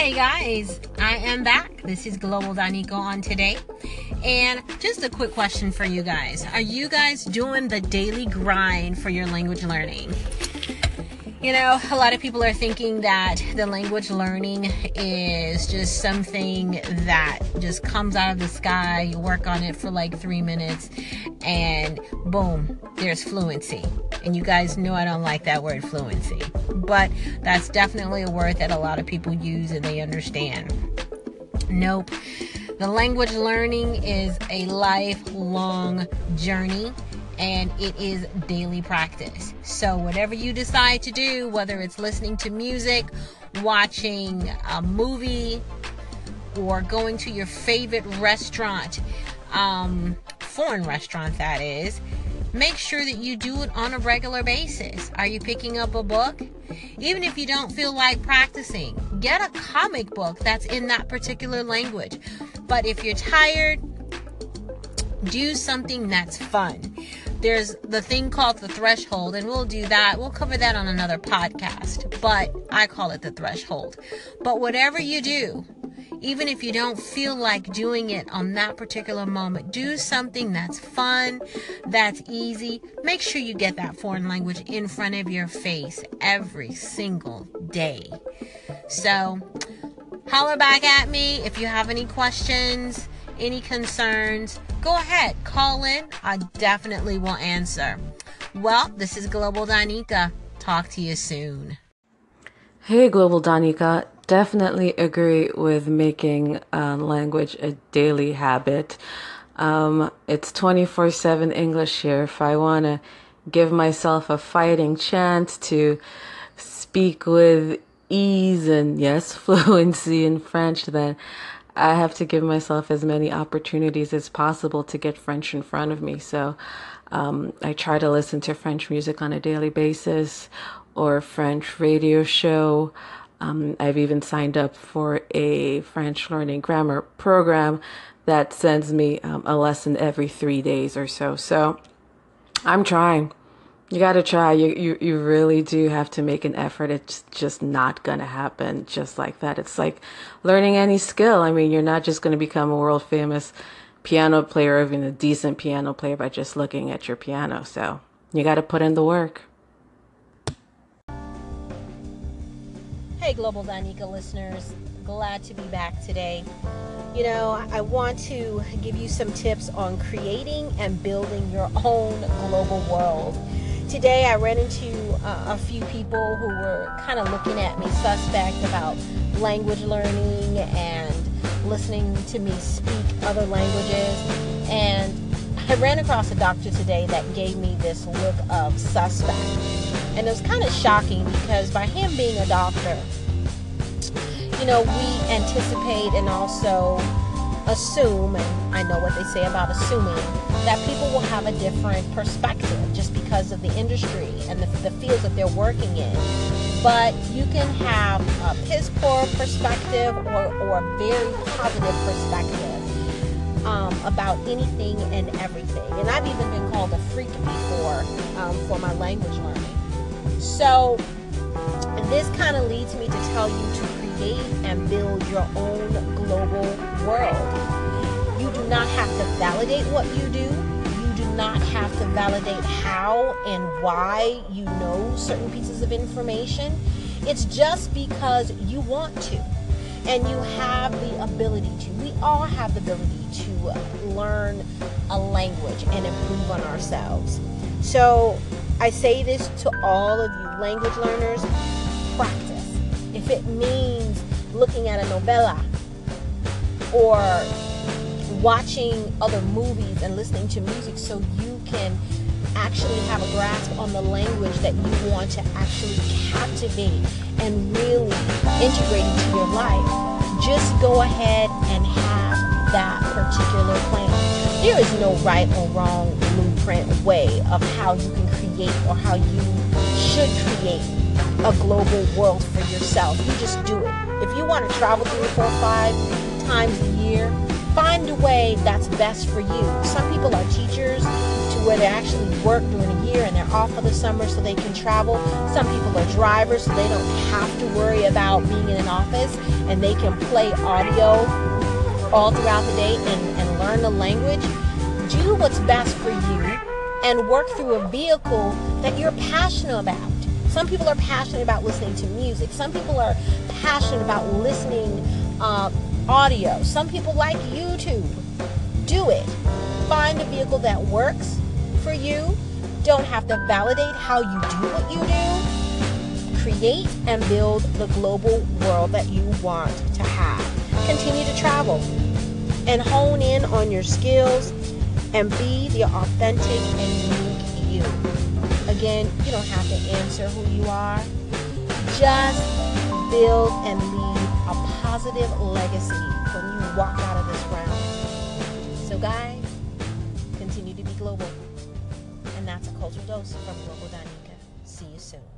Hey guys, I am back. This is Global Danica on today. And just a quick question for you guys. Are you guys doing the daily grind for your language learning? You know, a lot of people are thinking that the language learning is just something that just comes out of the sky. You work on it for like three minutes and boom, there's fluency. And you guys know I don't like that word fluency, but that's definitely a word that a lot of people use and they understand. Nope. The language learning is a lifelong journey and it is daily practice. So, whatever you decide to do, whether it's listening to music, watching a movie, or going to your favorite restaurant, um, foreign restaurant that is, make sure that you do it on a regular basis. Are you picking up a book? Even if you don't feel like practicing, get a comic book that's in that particular language. But if you're tired, do something that's fun there's the thing called the threshold, and we'll do that. We'll cover that on another podcast, but I call it the threshold. But whatever you do, even if you don't feel like doing it on that particular moment, do something that's fun, that's easy. Make sure you get that foreign language in front of your face every single day. So, holler back at me if you have any questions, any concerns go ahead, call in. I definitely will answer. Well, this is Global Danica. Talk to you soon. Hey, Global Danica. Definitely agree with making uh, language a daily habit. Um, it's 24 7 English here. If I want to give myself a fighting chance to speak with ease and, yes, fluency in French, then I have to give myself as many opportunities as possible to get French in front of me. So um, I try to listen to French music on a daily basis or French radio show. Um, I've even signed up for a French learning grammar program that sends me um, a lesson every three days or so. So I'm trying. You got to try. You, you you really do have to make an effort. It's just not going to happen just like that. It's like learning any skill. I mean, you're not just going to become a world famous piano player or even a decent piano player by just looking at your piano. So, you got to put in the work. Hey, Global Danica listeners. Glad to be back today. You know, I want to give you some tips on creating and building your own global world today I ran into uh, a few people who were kind of looking at me suspect about language learning and listening to me speak other languages. And I ran across a doctor today that gave me this look of suspect. And it was kind of shocking because by him being a doctor, you know, we anticipate and also assume, and I know what they say about assuming, that people will have a different perspective just because of the industry and the, the fields that they're working in. But you can have a piss poor perspective or, or a very positive perspective um, about anything and everything. And I've even been called a freak before um, for my language learning. So leads me to tell you to create and build your own global world. You do not have to validate what you do. You do not have to validate how and why you know certain pieces of information. It's just because you want to and you have the ability to. We all have the ability to learn a language and improve on ourselves. So I say this to all of you language learners practice if it means looking at a novella or watching other movies and listening to music so you can actually have a grasp on the language that you want to actually captivate and really integrate into your life, just go ahead and have that particular plan. There is no right or wrong blueprint way of how you can create or how you should create a global world for yourself. You just do it. If you want to travel three, four, five times a year, find a way that's best for you. Some people are teachers to where they actually work during the year and they're off for the summer so they can travel. Some people are drivers so they don't have to worry about being in an office and they can play audio all throughout the day and, and learn the language. Do what's best for you and work through a vehicle that you're passionate about. Some people are passionate about listening to music. Some people are passionate about listening uh, audio. Some people like YouTube. Do it. Find a vehicle that works for you. Don't have to validate how you do what you do. Create and build the global world that you want to have. Continue to travel and hone in on your skills and be the authentic and unique you. Again, you don't have to answer who you are. Just build and leave a positive legacy when you walk out of this realm. So, guys, continue to be global. And that's a cultural dose from Global Danica. See you soon.